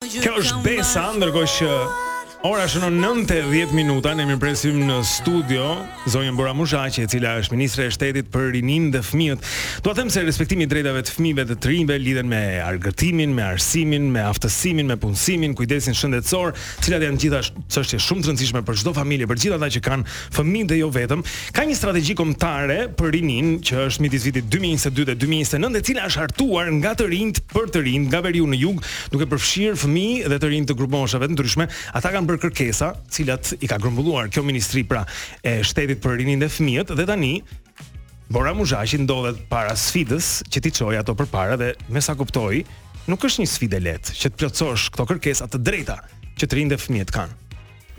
Kjo është Besa, ndërkohë që ora shënon 9:10 minuta, ne mirëpresim në studio zonjën Bora Muzhaqi, e cila është ministre e shtetit për rininë dhe fëmijët. Dua të them se respektimi i drejtave të fëmijëve dhe të rinjve lidhen me argëtimin, me arsimin, me aftësimin, me punësimin, kujdesin shëndetësor, të cilat janë gjithashtu çështje shumë të rëndësishme për çdo familje, për gjithë ata që kanë fëmijë dhe jo vetëm, ka një strategji kombëtare për rininë që është midis vitit 2022 dhe 2029, e cila është hartuar nga të rinjtë për të rinjtë nga veriu në jug, duke përfshirë fëmijë dhe të rinj të grupmoshave të ndryshme. Ata kanë bërë kërkesa, të cilat i ka grumbulluar kjo ministri pra e shtetit për rininë dhe fëmijët dhe tani Bora Muzhaqi ndodhet para sfidës që t'i çojë ato përpara dhe me sa kuptoj, nuk është një sfidë e lehtë që të plotësosh këto kërkesa të drejta që të rinjtë dhe fëmijët kanë.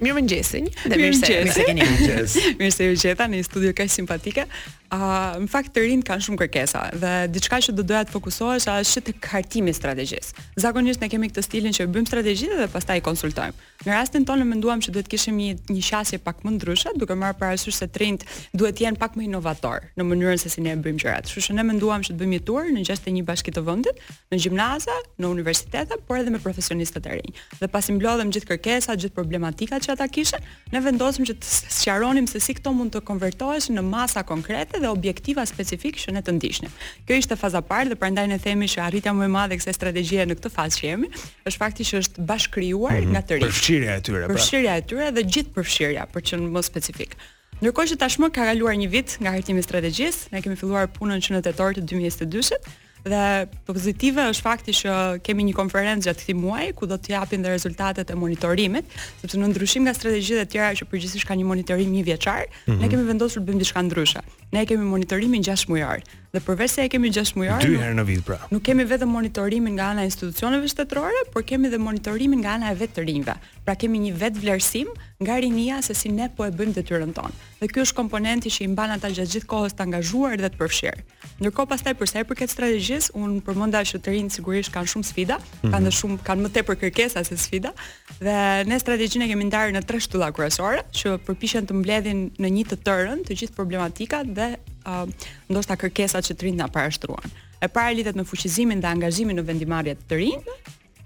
Mirëmëngjesi dhe mirë se mirë se Mirëmëngjes. Mirë se ju gjeta në një studio kaq simpatike. A uh, në fakt të rinjtë kanë shumë kërkesa dhe diçka që do doja të fokusohesha është që tek hartimi i strategjisë. Zakonisht ne kemi këtë stilin që bëjmë strategjitë dhe pastaj i konsultojmë. Në rastin tonë menduam që duhet të kishim një një qasje pak më ndryshe, duke marrë parasysh se të rinjtë duhet të jenë pak më inovatorë në mënyrën se si ne bëjmë gjërat. Kështu që ne menduam që të bëjmë një tur në 61 bashki të vendit, në gjimnaze, në universitete, por edhe me profesionistët e rinj. dhe pasi mblodhëm gjithë kërkesat, gjithë problematikat që ata kishin, ne vendosëm që të sqaronim se si këto mund të konvertoheshin në masa konkrete dhe objektiva specifikë që ne të ndiqnim. Kjo ishte faza parë dhe prandaj ne themi që arritja më e madhe kësaj strategjie në këtë fazë që jemi, është fakti që është bashkëkrijuar mm -hmm. nga të rinjtë. Përfshirja e tyre. Pra. Përfshirja e tyre dhe gjithëpërfshirja, për të qenë më specifik. Ndërkohë që tashmë ka kaluar një vit nga hartimi i strategjisë, ne kemi filluar punën që në tetor të 2022-shit dhe pozitive është fakti që kemi një konferencë gjatë këtij muaji ku do të japim dhe rezultatet e monitorimit, sepse në ndryshim nga strategjitë e tjera që përgjithësisht kanë një monitorim njëvjeçar, mm -hmm. ne mhm. kemi vendosur të bëjmë diçka ndryshe. Ne e kemi monitorimin 6 mujor. Dhe përveçse e kemi 6 mujor, dy herë në vit pra. Nuk kemi vetëm monitorimin nga ana e institucioneve shtetërore, por kemi dhe monitorimin nga ana e vetë të rinjve. Pra kemi një vetëvlerësim nga rinia se si ne po e bëjmë detyrën tonë. Dhe ky është komponenti që i mban ata gjatë gjithë kohës të angazhuar dhe të përfshirë. Ndërkohë pastaj për sa i përket strategjisë, unë përmenda që të rinjtë sigurisht kanë shumë sfida, mm -hmm. kanë mhm. shumë kanë më tepër kërkesa se sfida, Dhe ne strategjinë e kemi ndarë në tre shtylla kryesore që përpiqen të mbledhin në një të tërën të gjithë problematikat dhe uh, ndoshta kërkesat që të rinjtë na parashtruan. E para lidhet me fuqizimin dhe angazhimin në vendimmarrje të rinjtë,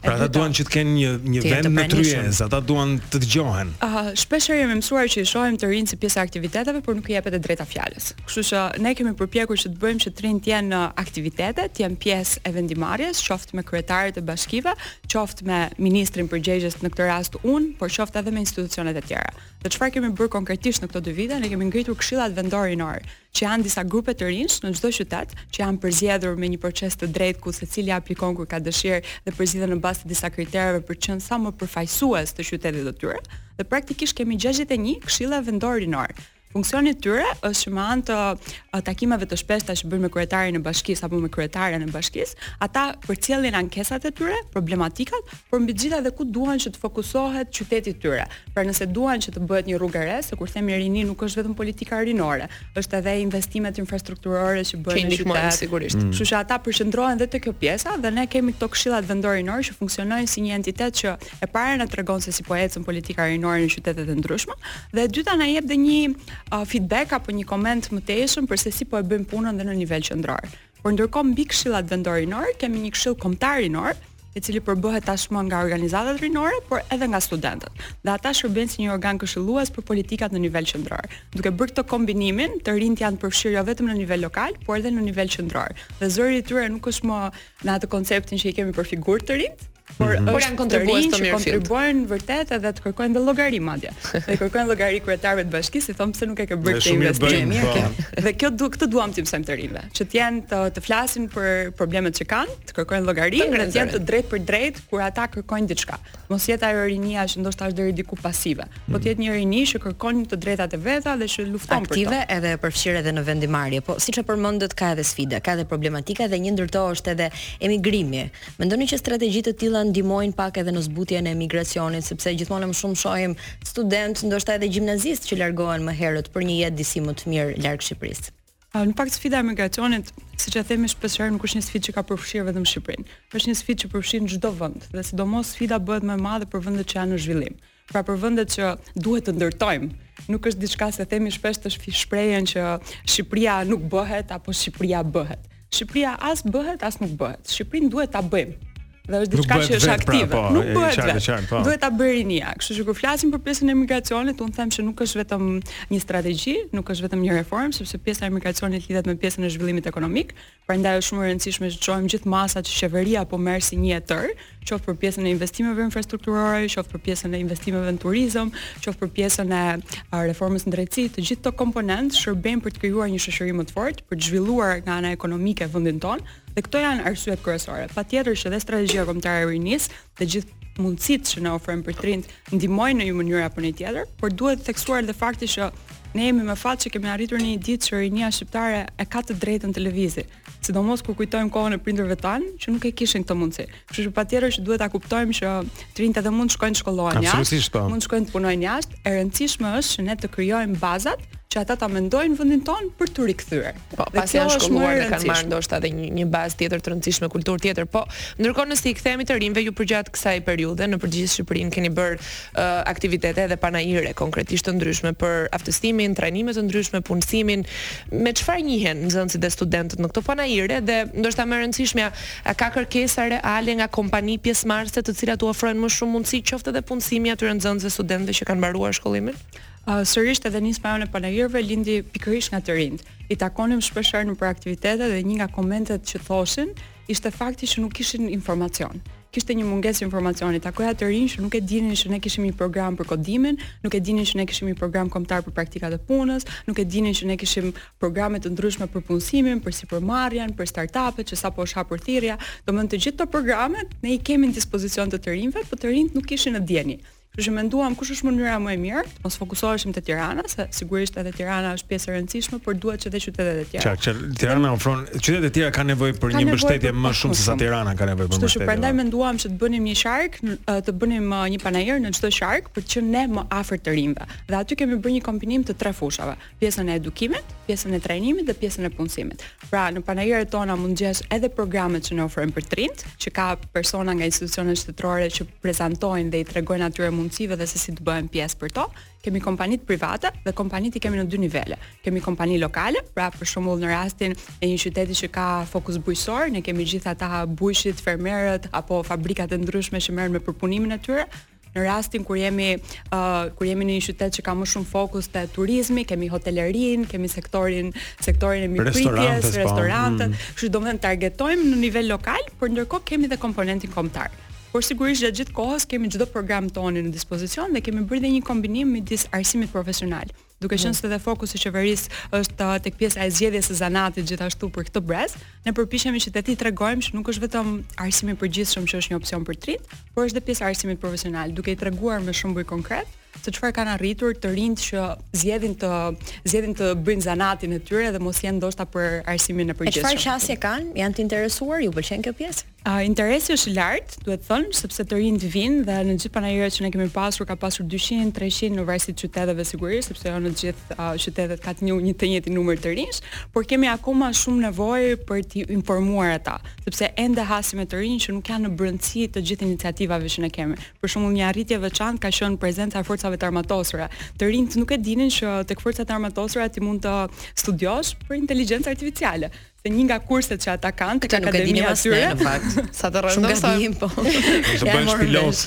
Pra ata duan që të kenë një një vend në tryezë, ata duan të dëgjohen. Ëh, uh, shpeshherë jemi mësuar që i shohim të rinjtë si pjesë e aktiviteteve, por nuk i jepet e drejta fjalës. Kështu që ne kemi përpjekur që të bëjmë që të rinjtë të jenë në aktivitete, të jenë pjesë e vendimmarrjes, qoftë me kryetarët e bashkive, qoftë me ministrin përgjegjës në këtë rast unë, por qoftë edhe me institucionet e tjera. Dhe çfarë kemi bërë konkretisht në këto dy vite, ne kemi ngritur këshillat vendore rinorë, që janë disa grupe të rinjsh në çdo qytet, që janë përzgjedhur me një proces të drejtë ku secili aplikon kur ka dëshirë dhe përzgjidhen në bazë të disa kritereve për të qenë sa më përfaqësues të qytetit të tyre. Dhe praktikisht kemi 61 këshilla vendore rinorë. Funksioni i tyre është që me anë të takimeve të shpeshta që bëjnë me kryetarin e bashkisë apo me kryetaren e bashkisë, ata përcjellin ankesat e tyre, problematikat, por mbi të gjitha dhe ku duan që të fokusohet qyteti i tyre. Pra nëse duan që të bëhet një rrugë e re, se kur themi rini nuk është vetëm politika rinore, është edhe investimet infrastrukturore që bëhen në qytet. Sigurisht. Mm. Kështu që ata përqendrohen dhe te kjo pjesa dhe ne kemi këto këshillat vendore rinore që funksionojnë si një entitet që e para na tregon se si po ecën politika rinore në qytete të ndryshme Dhe e dyta na jep dhe një uh, feedback apo një koment të mëtejshëm për se si po e bëjmë punën dhe në nivel qendror. Por ndërkohë mbi këshillat vendorë rinorë kemi një këshill kombëtar rinor, i cili përbohet tashmë nga organizatat rinore, por edhe nga studentët. Dhe ata shërbejnë si një organ këshillues për politikat në nivel qendror. Duke bërë këtë kombinimin, të rinjtë janë përfshirë jo vetëm në nivel lokal, por edhe në nivel qendror. Dhe zëri i tyre nuk është më në atë konceptin që i kemi për figurë të rinjtë, Por mm -hmm. është kontribues të mirë, kontribuojnë vërtet edhe të kërkojnë dhe llogari madje. Dhe kërkojnë llogari kryetarëve të bashkisë, i thonë pse nuk e ke bërë këtë investim mirë. Po. Ke. Dhe kjo du, këtë duam t'i mësojmë të rinjve, që të jenë të, të flasin për problemet që kanë, të kërkojnë llogari dhe të jenë të drejtpërdrejtë kur ata kërkojnë diçka. Mos jetë ajo rinia që ndoshta është deri diku pasive, po të jetë një rini që kërkon të drejtat e veta dhe që lufton për to. Aktive edhe e përfshirë edhe në vendimmarrje, po siç e përmendët ka edhe sfida, ka edhe problematika dhe një ndër to është edhe emigrimi. Mendoni që strategji të tilla ndihmojnë pak edhe në zbutjen e emigracionit, sepse gjithmonë e më shumë shohim studentë, ndoshta edhe gjimnazistë që largohen më herët për një jetë disi më të mirë larg Shqipërisë? Në fakt sfida e emigracionit, siç e themi shpeshherë, nuk është një sfidë që ka përfshirë vetëm Shqipërinë. Është një sfidë që përfshin çdo vend, dhe sidomos sfida bëhet më e madhe për vendet që janë në zhvillim. Pra për vendet që duhet të ndërtojmë, nuk është diçka se themi shpesh atë shprehjen që Shqipëria nuk bëhet apo Shqipëria bëhet. Shqipëria as bëhet as nuk bëhet. Shqipërinë duhet ta bëjmë. Dhe është diçka që është pra, aktive. Pra, po, nuk bëhet vetë. Po. Duhet ta bëjë rinia. Kështu që kur flasim për pjesën e emigracionit, unë them se nuk është vetëm një strategji, nuk është vetëm një reformë, sepse pjesa e emigracionit lidhet me pjesën e zhvillimit ekonomik, Prandaj është shumë e rëndësishme të shohim gjithë masat që qeveria po merr si një e tërë, qoftë për pjesën e investimeve infrastrukturore, qoftë për pjesën e investimeve në turizëm, qoftë për pjesën e reformës në drejtësi, të gjithë këto komponentë shërbejnë për të krijuar një shoqëri më të fortë, për të zhvilluar nga ana ekonomike vendin tonë, dhe këto janë arsyet kryesore. Patjetër që dhe strategjia kombëtare e rinisë të gjithë mundësitë që na ofrojnë për të rinjtë ndihmojnë në një mënyrë apo në tjetër, por duhet theksuar edhe fakti që ne jemi me fat që kemi arritur në një ditë që rinia shqiptare e ka të drejtën të lëvizë, sidomos kur kujtojmë kohën e prindërve tanë që nuk e kishin këtë mundësi. Kështu që patjetër që duhet ta kuptojmë që të rinjtë edhe mund të shkojnë të shkollohen jashtë, po. mund të shkojnë të punojnë jashtë, e rëndësishme është që ne të krijojmë bazat që ata ta mendojnë vendin tonë për t'u rikthyer. Po, dhe pasi janë shkolluar dhe kanë marrë ndoshta edhe një një bazë tjetër të rëndësishme, kulturë tjetër. Po, ndërkohë nëse i kthehemi të rinjve ju përgjatë kësaj periudhe në përgjithë Shqipërinë keni bërë uh, aktivitete edhe panaire konkretisht të ndryshme për aftësimin, trajnime të ndryshme, punësimin. Me çfarë njihen nxënësit dhe studentët në këto panaire dhe ndoshta më e rëndësishmja, a ka kërkesa reale nga kompani pjesëmarrëse të cilat u ofrojnë më shumë mundësi qoftë edhe punësimi atyre nxënësve studentëve që kanë mbaruar shkollimin? Sërish edhe nisma jonë e panaireve lindi pikërisht nga të rinjtë. I takonim shpesh herë nëpër aktivitete dhe një nga komentet që thoshin ishte fakti që nuk kishin informacion. Kishte një mungesë informacioni, takoja të rinj që nuk e dinin që ne kishim një program për kodimin, nuk e dinin që ne kishim një program kombëtar për praktikat e punës, nuk e dinin që ne kishim programe të ndryshme për punësimin, për sipërmarrjen, për startupet që sapo është hapur thirrja. Domethënë të gjithë këto programe ne i kemi në dispozicion të të rinjve, por të rinjtë nuk kishin në dijeni. Kështu që menduam kush është mënyra më e mirë, të mos fokusoheshim te Tirana, se sigurisht edhe Tirana është pjesë e rëndësishme, por duhet që dhe qytetet e tjera. Qartë, qartë. Tirana ofron qytetet e tjera kanë nevojë për një mbështetje më shumë se sa Tirana ka nevojë për mbështetje. Kështu që prandaj menduam që të bënim një qark, të bënim një panair në çdo qark për të qenë ne më afër të rinjve. Dhe aty kemi bërë një kombinim të tre fushave. pjesën e edukimit, pjesën e trajnimit dhe pjesën e punësimit. Pra, në panairet tona mund të gjesh edhe programet që ne ofrojmë për të rinjtë, që ka persona nga institucionet shtetërore që prezantojnë dhe i tregojnë atyre mundësitë dhe se si të bëhen pjesë për to. Kemi kompanitë private dhe kompanitë i kemi në dy nivele. Kemi kompani lokale, pra për shembull në rastin e një qyteti që ka fokus bujqësor, ne kemi gjithë ata bujqit, fermerët apo fabrikat e ndryshme që merren me përpunimin e tyre, në rastin kur jemi uh, kur jemi në një qytet që ka më shumë fokus te turizmi, kemi hotelerinë, kemi sektorin sektorin e mirëpritjes, po. restorantet, mm. kështu domethënë targetojmë në nivel lokal, por ndërkohë kemi dhe komponentin kombëtar. Por sigurisht gjatë gjithë kohës kemi çdo program tonë në dispozicion dhe kemi bërë dhe një kombinim midis arsimit profesional. duke qenë se dhe fokusi i qeverisë është uh, tek pjesa e zgjedhjes së zanatit gjithashtu për këtë brez, ne përpiqemi që të t'i tregojmë që nuk është vetëm arsimi i përgjithshëm që është një opsion për të rinjtë, por është edhe pjesa e arsimit profesional, duke i treguar me shembuj konkretë se çfarë kanë arritur të rinjtë që zgjedhin të zgjedhin të bëjnë zanatin e tyre dhe mos jenë ndoshta për arsimin e përgjithshëm. Çfarë qasje kanë? Janë të interesuar? Ju pëlqen kjo pjesë? Interesi është i lartë, duhet thënë, sepse të rinjtë vijnë dhe në gjithë panairet që ne kemi pasur ka pasur 200, 300 në varësi të qyteteve sigurisht, sepse jo në të gjithë uh, qytetet ka të një, një të njëjtin numër të rinjsh, por kemi akoma shumë nevojë për të informuar ata, sepse ende hasim të rinj që nuk janë në brendësi të gjithë iniciativave që ne kemi. Për shembull, një arritje e veçantë ka qenë prezenca e forcave të armatosura. Të rinjtë nuk e dinin që tek forcat e armatosura ti mund të studiosh për inteligjencë artificiale. se një nga kurset që ata kanë tek akademia e tyre në fakt sa të rëndë sa po të bësh pilot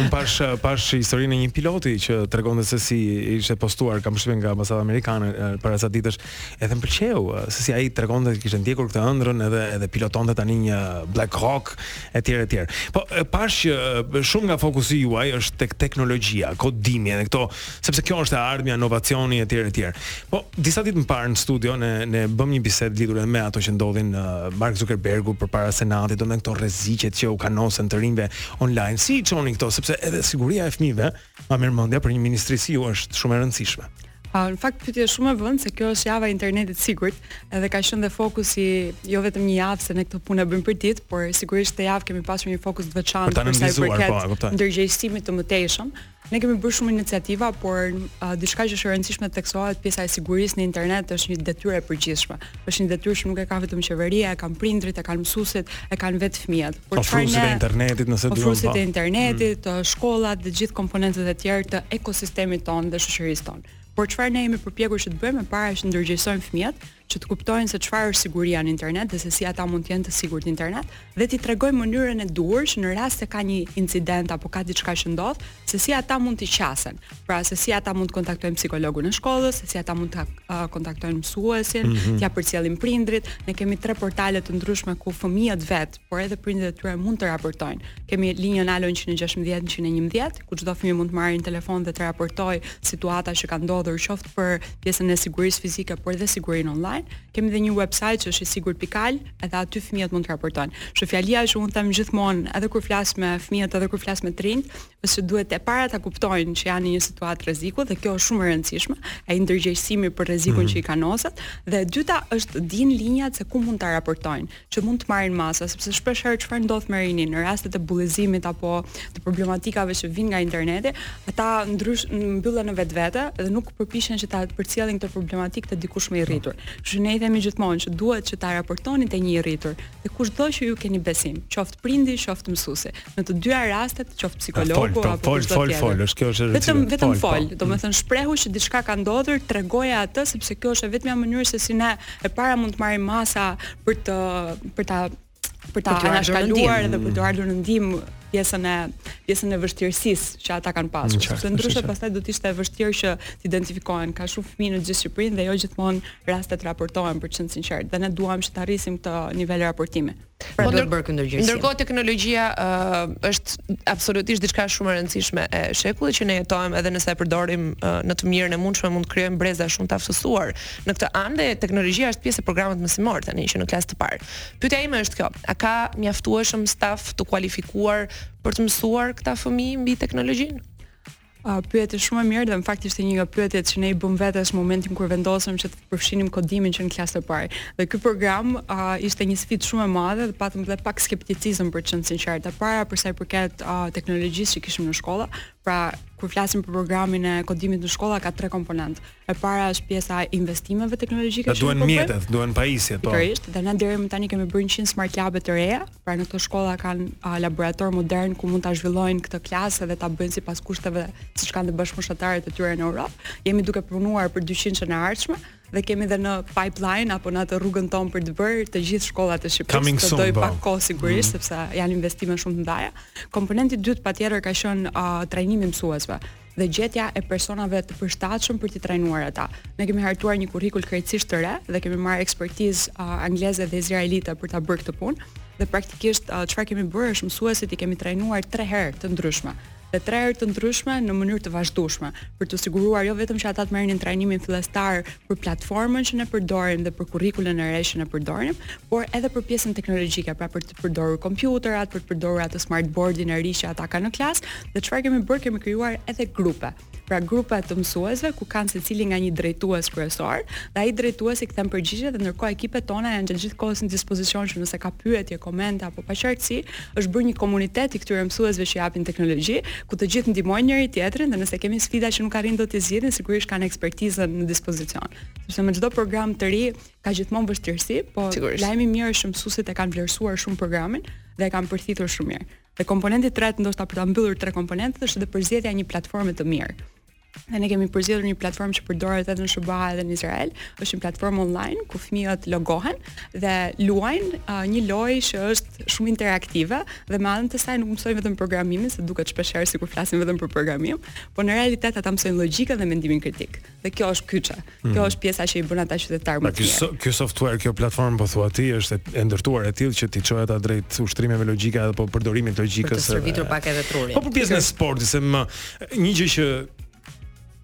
unë pashë pashë historinë e një piloti që tregonte se si ishte postuar kam mendjen nga ambasada amerikane para ca ditësh edhe më pëlqeu se si ai tregonte se kishte ndjekur këtë ëndrrën edhe edhe pilotonte tani një Black Hawk etj etj po pashë që shumë nga fokusi juaj është tek teknologjia kodimi edhe këto sepse kjo është e ardhmja, inovacioni etj etj. Po disa ditë më parë në studio ne ne bëmë një bisedë lidhur me ato që ndodhin uh, Mark Zuckerbergu përpara Senatit, domethënë këto rreziqet që u kanosen të rinjve online. Si i shikoni këto, sepse edhe siguria e fëmijëve, ma merr mendja për një ministri si ju është shumë e rëndësishme. Uh, në fakt pyetje shumë me vend se kjo është java e internetit të sigurt, edhe ka qenë dhe fokusi jo vetëm një javë se ne këtë punë e bëjmë për ditë, por sigurisht këtë javë kemi pasur një fokus të veçantë për sa i përket po, ndërgjegjësimit të mëtejshëm. Ne kemi bërë shumë iniciativa, por uh, diçka që është e rëndësishme të theksohet, pjesa e sigurisë në internet është një detyrë e përgjithshme. Është një detyrë që nuk e ka vetëm qeveria, e kanë prindërit, e kanë mësuesit, e kanë vetë fëmijët. Por çfarë ne Ofruesit e internetit, nëse duam. Ofruesit po. e internetit, mm. shkollat dhe gjithë komponentët e tjerë të ekosistemit tonë dhe shoqërisë tonë. Por çfarë ne jemi përpjekur që të bëjmë e para që të ndërgjegjësojmë fëmijët, që të kuptojnë se çfarë është siguria në internet dhe se si ata mund të jenë të sigurt në internet dhe t'i tregojmë mënyrën e duhur që në rast se ka një incident apo ka diçka që ndodh, se si ata mund të qasen. Pra se si ata mund të kontaktojnë psikologun e shkollës, se si ata mund të uh, kontaktojnë mësuesin, mm -hmm. t'ia përcjellin prindërit. Ne kemi tre portale të ndryshme ku fëmijët vetë por edhe prindërit e tyre mund të raportojnë. Kemi linjën alo 116 111, ku çdo fëmijë mund të marrë një telefon dhe të raportojë situatën që ka ndodhur qoftë për pjesën e sigurisë fizike, por edhe sigurinë online. Kemi edhe një website që është i sigurt pikë al, edhe aty fëmijët mund të raportojnë. Kështu fjalia që unë them gjithmonë, edhe kur flas me fëmijët, edhe kur flas me të rinjtë, është se duhet e para ta kuptojnë që janë në një situatë rreziku dhe kjo është shumë e rëndësishme, ai ndërgjegjësimi për rrezikun mm -hmm. që i kanoset dhe e dyta është të dinë linjat se ku mund ta raportojnë që mund të marrin masa, sepse shpesh herë çfarë ndodh me rininë në rastet e bullizimit apo të problematikave që vijnë nga interneti, ata ndryhen mbyllen në vetvete dhe nuk përpiqen që ta përcjellin këtë problematikë te dikush më i rritur. Kështu ne i themi gjithmonë që duhet që ta raportoni te një i rritur, te kushdo që ju keni besim, qoftë prindi qoftë mësuesi. Në të dyja rastet qoftë psikologu apo fol, kushdo fol, tjetër. Fol, fol, është kjo është vetëm vetëm fol. fol. Po. Domethënë mm. shprehu që diçka ka ndodhur, tregoje atë sepse kjo është e vetmja mënyrë se si ne e para mund të marrim masa për të për ta për ta anashkaluar dhe për të ardhur në ndihmë pjesën e pjesën e vështirësisë që ata kanë pasur. Mm, sepse ndryshe pastaj do të ishte e vështirë që të identifikohen ka shumë fëmijë në gjithë Shqipërinë dhe jo gjithmonë rastet raportohen për të qenë të sinqertë. Dhe ne duam që të rrisim këtë nivel raportimi. Pra po duhet bërë ky ndërgjegjësim. Ndërkohë teknologjia uh, është absolutisht diçka shumë e rëndësishme e shekullit që ne jetojmë edhe nëse e përdorim uh, në të mirën e mundshme mund të krijojmë breza shumë të aftësuar. Në këtë anë dhe teknologjia është pjesë e programit mësimor tani që në klasë të parë. Pyetja ime është kjo, a ka mjaftueshëm staf të kualifikuar për të mësuar këta fëmijë mbi teknologjinë? Pyetje shumë e mirë dhe në fakt ishte një nga pyetjet që ne i bëmë vetes në fakt në momentin kur vendosëm që të përfshinim kodimin që në klasë të parë. Dhe ky program uh, ishte një sfidë shumë e madhe dhe patëm dhe pak skepticizëm për të qenë sinqertë. Para për sa i përket uh, teknologjisë që kishim në shkolla, pra kur flasim për programin e kodimit në shkolla ka tre komponentë. E para është pjesa e investimeve teknologjike që duhen mjetet, duhen pajisje, po. Pikërisht, dhe ne deri më tani kemi bërë 100 smart lab-e të reja, pra në këto shkolla kanë uh, laboratorë modernë ku mund ta zhvillojnë këtë klasë dhe ta bëjnë sipas kushteve siç kanë bashkëmoshatarët e tyre në Europë. Jemi duke punuar për 200 që janë të ardhshme dhe kemi edhe në pipeline apo në atë rrugën tonë për të bërë të gjithë shkollat e Shqipërisë. Do të dojë po. pak kohë sigurisht mm -hmm. sepse janë investime shumë të mëdha. Komponenti i dytë patjetër ka qenë uh, trajnimi i mësuesve. dhe gjetja e personave të përshtatshëm për t'i trajnuar ata. Ne kemi hartuar një kurrikul krejtësisht të re dhe kemi marrë ekspertizë uh, angleze dhe izraelite për ta bërë këtë punë dhe praktikisht çfarë uh, kemi bërë është mësuesit i kemi trajnuar 3 herë të ndryshme dhe tre herë të ndryshme në mënyrë të vazhdueshme për të siguruar jo vetëm që ata të merrnin trajnimin fillestar për platformën që ne përdorim dhe për kurrikulën e re që ne përdorim, por edhe për pjesën teknologjike, pra për përdorur kompjuterat, për të përdorur atë smart boardin e ri që ata kanë në klasë, dhe çfarë kemi bërë, kemi krijuar edhe grupe. Pra grupe të mësuesve ku kanë secili nga një drejtues kryesor, dhe ai drejtuesi kthen përgjigje dhe ndërkohë ekipet tona janë gjatë gjithë kohës në dispozicion që nëse ka pyetje, komente apo paqartësi, është bërë një komunitet i këtyre mësuesve që japin teknologji, ku të gjithë ndihmojnë njëri tjetrin dhe nëse kemi sfida që nuk arrijnë dot t'i zgjidhin, sigurisht kanë ekspertizën në dispozicion. Sepse me çdo program të ri ka gjithmonë vështirësi, po lajmi i mirë është që mësuesit e kanë vlerësuar shumë programin dhe e kanë përthithur shumë mirë. Dhe komponenti i tretë ndoshta për ta mbyllur tre komponentët është edhe përzgjedhja e një platforme të mirë. Ne ne kemi përzgjedhur një platformë që përdoret edhe në SHBA edhe në Izrael, është një platformë online ku fëmijët logohen dhe luajnë uh, një lojë që është shumë interaktive dhe me anë të saj nuk mësojnë vetëm programimin, se duket shpeshherë sikur flasim vetëm për programim, por në realitet ata mësojnë logjikën dhe mendimin kritik. Dhe kjo është kyçe. Kjo mm. është pjesa që i bën ata qytetarë më të mirë. Ky ky software, kjo platformë po thua ti është e ndërtuar e tillë që t'i çojë ata drejt ushtrimeve logjike apo po përdorimit të logjikës. Për të stërvitur pak edhe trurin. Po për pjesën e sportit se është një gjë që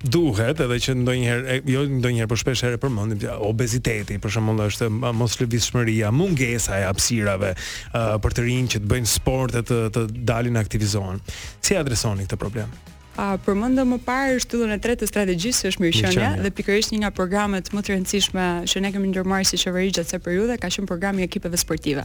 duhet edhe që ndonjëherë jo ndonjëherë por shpesh herë përmendim obeziteti për shembull është moslëvizshmëria mungesa e hapësirave uh, për të rinjtë që të bëjnë sport e të të dalin aktivizohen si adresoni këtë problem A përmenda më parë shtyllën e tretë të strategjisë që është mirëqenia dhe pikërisht një nga programet më të rëndësishme që ne kemi ndërmarrë si qeveri gjatë kësaj periudhe ka qenë programi i ekipeve sportive.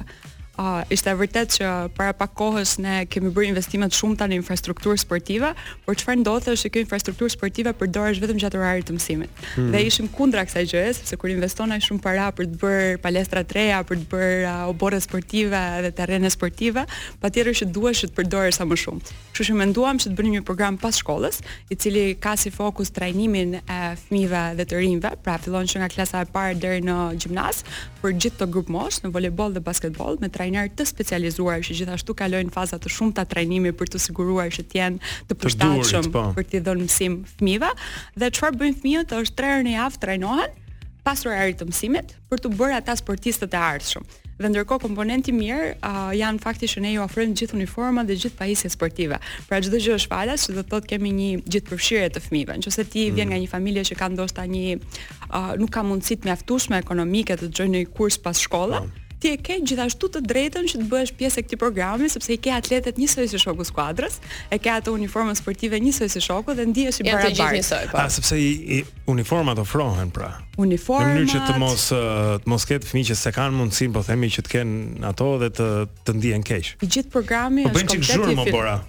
A ishte e vërtetë që para pak kohësh ne kemi bërë investime të shumta në infrastrukturë sportive, por çfarë ndodhte është që kjo infrastrukturë sportive përdorej vetëm gjatë orarit të mësimit. Mm -hmm. Dhe ishim kundra kësaj gjëje, sepse kur investon aq shumë para për të bërë palestra të reja, për të bërë uh, oborre sportive dhe terrene sportive, patjetër që duhej të përdorej sa më shumë. Kështu që menduam që të bënim një program pas shkollës, i cili ka si fokus trajnimin e fëmijëve dhe të rinjve, pra fillon që nga klasa e parë deri në gjimnaz, për gjithë këtë grupmoshë në volejboll dhe basketboll me trajnerë të specializuar që gjithashtu kalojnë faza të shumta trajnimi për t'u siguruar që të jenë të përshtatshëm po. për t'i dhënë mësim fëmijëve. Dhe çfarë bëjnë fëmijët është tre herë në javë trajnohen pas orarit të mësimit për t'u bërë ata sportistët e ardhshëm. Dhe ndërkohë komponent i mirë uh, janë fakti që ne u ofrojmë gjithë uniformat dhe gjithë pajisjet sportive. Pra çdo gjë është falas, që do të thotë kemi një gjithëpërfshirje të fëmijëve. Nëse ti mm. vjen nga një familje që ka ndoshta një uh, nuk ka mundësi të mjaftueshme ekonomike të të çojë në një kurs pas shkolle, mm ti e ke gjithashtu të drejtën që të bëhesh pjesë e këtij programi sepse i ke atletet njësoj si shoku i skuadrës, e ke atë uniformën sportive njësoj si shoku dhe ndihesh i barabartë. Janë të gjithë njësoj, po. Ah, sepse i, i uniformat ofrohen pra. Uniformat. Në mënyrë që të mos të mos ketë fëmijë që s'e kanë mundësinë, po themi që t'i kenë ato dhe të të ndihen keq. I gjithë programi po është komplet i zhurmë oborri.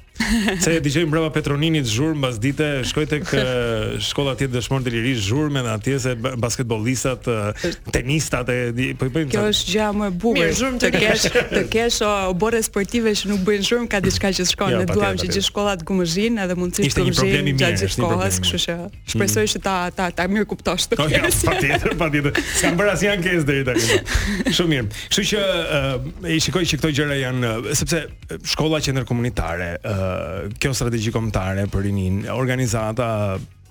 Se e dëgjoj mbrapa Petro Ninit zhurmë mbasdite, shkoj tek shkolla tjetër Dëshmorët e Lirisë zhurmë edhe atje se basketbollistat, tenistët e di, po i bëjnë. Kjo është gjëja më e bukur. Zhurmë të kesh, të kesh oborre sportive që nuk bëjnë zhurmë ka diçka që s'shkon. Jo, ne duam që gjithë shkollat të gumëzhijnë edhe mundësisht të gumëzhijnë gjatë gjithë kohës, kështu që. Shpresoj që ta ta ta mirëkuptosh të tjerë. Po, ja, patjetër, patjetër. S'kam bërë asnjë ankesë deri tani. Shumë mirë. Kështu që e shikoj që këto gjëra janë sepse shkolla qendër komunitare, ë kjo strategji kombëtare për rininë, organizata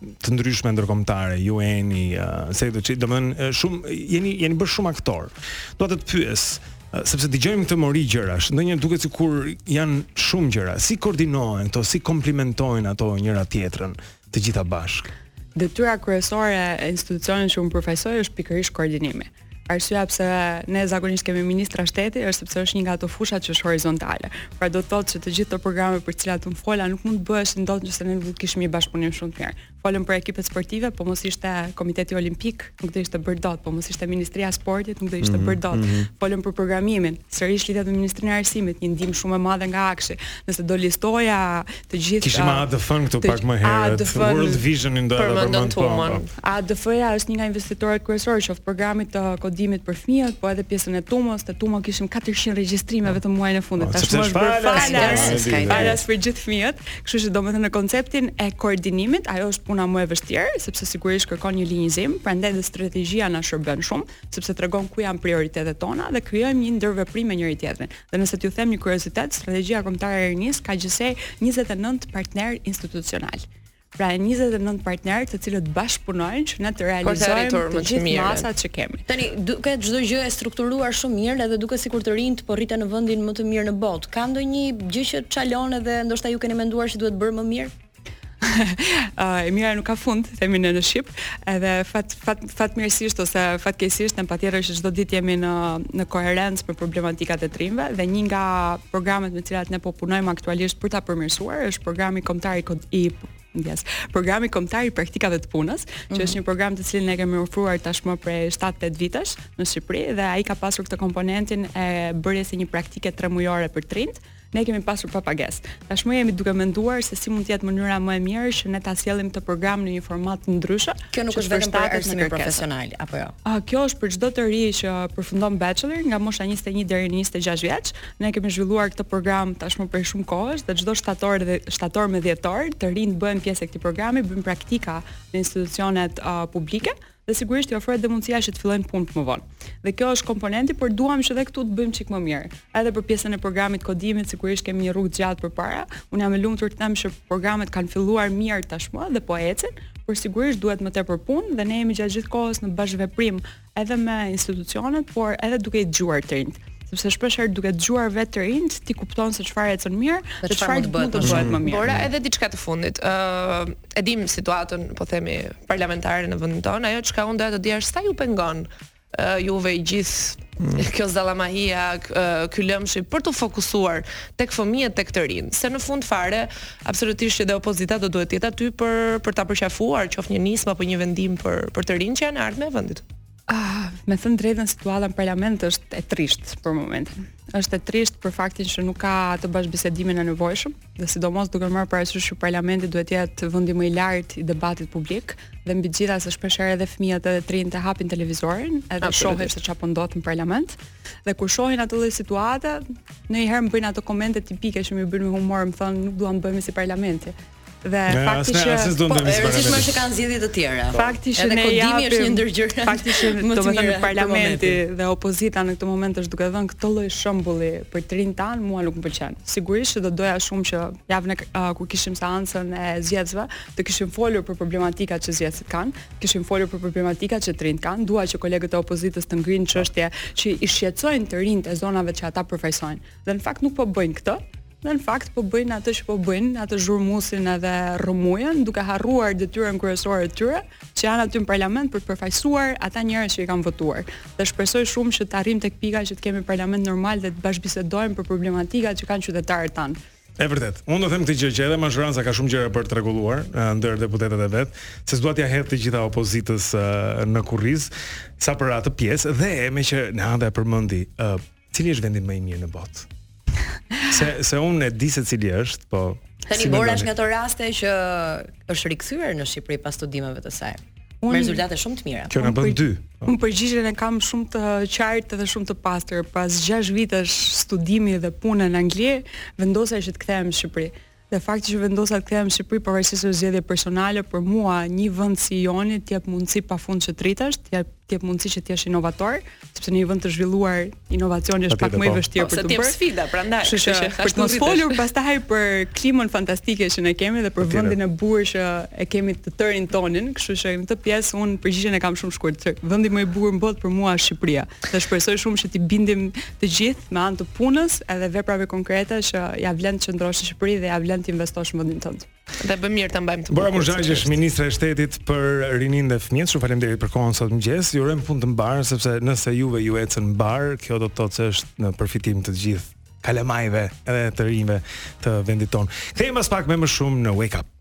të ndryshme ndërkombëtare, UN-i, uh, ç'do të thotë, domethënë shumë jeni jeni bërë shumë aktorë. Dua të të pyes, sepse dëgjojmë këtë mori gjërash, ndonjëherë duket sikur janë shumë gjëra. Si koordinohen këto, si komplementojnë ato njëra-tjetrën? të gjitha bashkë. Detyra kryesore e institucionit që unë përfaqësoj është pikërisht koordinimi. Arsyeja pse ne zakonisht kemi ministra shteti është sepse është një nga ato fushat që është horizontale. Pra do të thotë që të gjithë këto programe për të cilat unë fola nuk mund të bëheshin dot nëse ne nuk kishim një bashkëpunim shumë të mirë. Folëm për ekipet sportive, po mos ishte Komiteti Olimpik, nuk do ishte bërë dot, po mos ishte Ministria e Sportit, nuk do ishte mhm, bërë dot. Mm -hmm. Folëm për programimin, sërish lidhet me Ministrinë e Arsimit, një ndihmë shumë e madhe nga AKSHI. Nëse do listoja Të gjithë Kishim uh, ADF-n këtu pak më herët. ADF World Vision-in do ta përmend Tumon. Po, po. ADF-ja është një nga investitorët kryesorë qoftë programit të kodimit për fëmijët, po edhe pjesën e Tumos, te Tumo kishim 400 regjistrime po. vetëm muajin e fundit. Po, Tashmë është bërë falas, falas për gjithë fëmijët. Kështu që domethënë në konceptin e koordinimit, ajo është puna më e vështirë, sepse sigurisht kërkon një linjëzim, prandaj dhe strategjia na shërben shumë, sepse tregon ku janë prioritetet tona dhe krijojmë një ndërveprim me njëri-tjetrin. Dhe nëse t'ju them një kuriozitet, strategjia kombëtare e rinisë ka gjithsej 29 partnerë institucionalë. Pra 29 partnerë të cilët bashkëpunojnë që ne të realizojmë të gjithë masat që kemi. Tani duket çdo gjë e strukturuar shumë mirë edhe duket sikur të rinjtë po rriten në vendin më të mirë në botë. Ka ndonjë gjë që çalon edhe ndoshta ju keni menduar se duhet bërë më mirë? uh, e mira nuk ka fund, themi ne në shqip, edhe fat fat fatmirësisht ose fatkeqësisht ne patjetër që çdo ditë jemi në në koherencë për problematikat e të rinjve dhe një nga programet me të cilat ne po punojmë aktualisht për ta përmirësuar është programi kombëtar i, i Yes. Programi kombëtar i praktikave të punës, që mm -hmm. është mhm. një program të cilin e kemi ofruar tashmë prej 7-8 vitesh në Shqipëri dhe ai ka pasur këtë komponentin e bërjes së një praktike 3 mujore për të rinjtë, Ne e kemi pasur pa pagesë. Tashmë jemi duke menduar se si mund të jetë mënyra më e mirë që ne ta sjellim këtë program në një format të ndryshëm. Kjo nuk është vetëm për arsimin profesional apo jo. Ah, kjo është për çdo të ri që përfundon bachelor nga mosha 21 deri në 26 vjeç. Ne e kemi zhvilluar këtë program tashmë prej shumë kohësh dhe çdo shtator dhe shtator me dhjetor të rinjtë bëhen pjesë e këtij programi, bëjnë praktika në institucionet uh, publike Dhe sigurisht i ofrohet dhe mundësia që të fillojnë punë më vonë. Dhe kjo është komponenti, por duam që edhe këtu të bëjmë çik më mirë. Edhe për pjesën e programit të kodimit sigurisht kemi një rrugë të gjatë përpara. Unë jam e lumtur të them që programet kanë filluar mirë tashmë dhe po ecin, por sigurisht duhet më tepër punë dhe ne jemi gjatë gjithë kohës në bashkëveprim edhe me institucionet, por edhe duke i dëgjuar të rinjtë sepse shpesh herë duke dëgjuar vetë të rinjtë ti kupton se çfarë ecën mirë dhe çfarë mund të bëhet më mirë. Por edhe diçka të fundit. Ëh, uh, e dimë situatën, po themi, parlamentare në vendin tonë, ajo çka unë doja të dija është sa ju pengon uh, juve gjithë mm. kjo zallamahia, uh, ky lëmshi për t'u fokusuar tek fëmijët, tek të rinjtë, se në fund fare absolutisht edhe opozita do duhet të jetë aty për për ta përqafuar qoftë një nismë apo një vendim për për të rinjtë që janë e ardhmja e vendit. Ah, me thënë të drejtën situata në parlament është e trisht për momentin. Është e trisht për faktin që nuk ka atë bashkëbisedimin e nevojshëm, dhe sidomos duke marrë parasysh që parlamenti duhet të jetë vendi më i lartë i debatit publik dhe mbi të gjitha se shpeshherë edhe fëmijët edhe të rinjtë hapin televizorin, edhe shohin se çfarë po ndodh në parlament. Dhe kur shohin atë lloj situate, ndonjëherë më bëjnë ato komente tipike që më bëjnë me humor, më thonë nuk duam të bëhemi si parlamenti. Dhe ja, fakti që asë s'do ndërmi së parametit. Po, që kanë zgjedhje të tjera. Po. Faktisht edhe kodimi është një ndër gjërat. Fakti që domethënë parlamenti dhe opozita në këtë moment është duke dhënë këtë lloj shembulli për të rinjtë tanë, mua nuk më pëlqen. Sigurisht që do doja shumë që javën e uh, ku kishim seancën e zgjedhësve, të kishim folur për problematikat që zgjedhësit kanë, të kishim folur për problematikat që të rinjtë kanë, dua që kolegët e opozitës të ngrenë çështje që i shqetësojnë të rinjtë e zonave që ata përfaqësojnë. Dhe në fakt nuk po bëjnë këtë, dhe në fakt po bëjnë atë që po bëjnë, atë zhurmuesin edhe rrëmujën, duke harruar detyrën kryesore të tyre, që janë aty në parlament për të përfaqësuar ata njerëz që i kanë votuar. Dhe shpresoj shumë që të arrijmë tek pika që të kemi parlament normal dhe të bashkëbisedojmë për problematikat që kanë qytetarët tanë. E vërtetë. Unë do të them këtë gjë që edhe mazhoranca ka shumë gjëra për të rregulluar ndër deputetët e vet, se s'dua t'ia hedh të gjitha opozitës në kurriz sa për atë pjesë dhe meqë Nevianda e përmendi, Cili është vendi më i mirë në botë? Se se unë e di se cili është, po. Tani Bora është nga ato raste që është rikthyer në Shqipëri pas studimeve të saj. Unë me rezultate shumë të mira. Kjo na bën dy. Unë përgjigjen e kam shumë të qartë dhe shumë të pastër. Pas 6 vitesh studimi dhe pune në Angli, vendosa që të kthehem në Shqipëri. Dhe fakti që vendosa të kthehem në Shqipëri pavarësisht se është zgjedhje personale, për mua një vend si i yni të jep mundësi pafund që të rritesh, të jep të jep mundësi që të jesh inovator, sepse në një vend të zhvilluar inovacioni është pak më i po. vështirë po, për të bërë. Është një sfida, prandaj. Kështu që për të mos folur pastaj për klimën fantastike që ne kemi dhe për vendin e bukur që e kemi të tërin tonin, kështu që në këtë pjesë unë përgjigjen e kam shumë shkurt. Vendi më i bukur në botë për mua është Shqipëria. Dhe shpresoj shumë që t'i bindim të gjithë me anë të punës edhe veprave konkrete që ia vlen të qëndrosh në Shqipëri dhe ia vlen të investosh në vendin tënd. Dhe bëjmë mirë ta mbajmë të bukur. Bora Muzhaqi është ministrja e shtetit për rininë dhe fëmijët. Shumë faleminderit për kohën sot në mëngjes. Ju urojmë punë të mbarë sepse nëse juve ju ecën mbarë, kjo do të thotë se është në përfitim të të gjithë kalamajve edhe të rinjve të vendit tonë. Kthehemi pas pak me më shumë në Wake Up.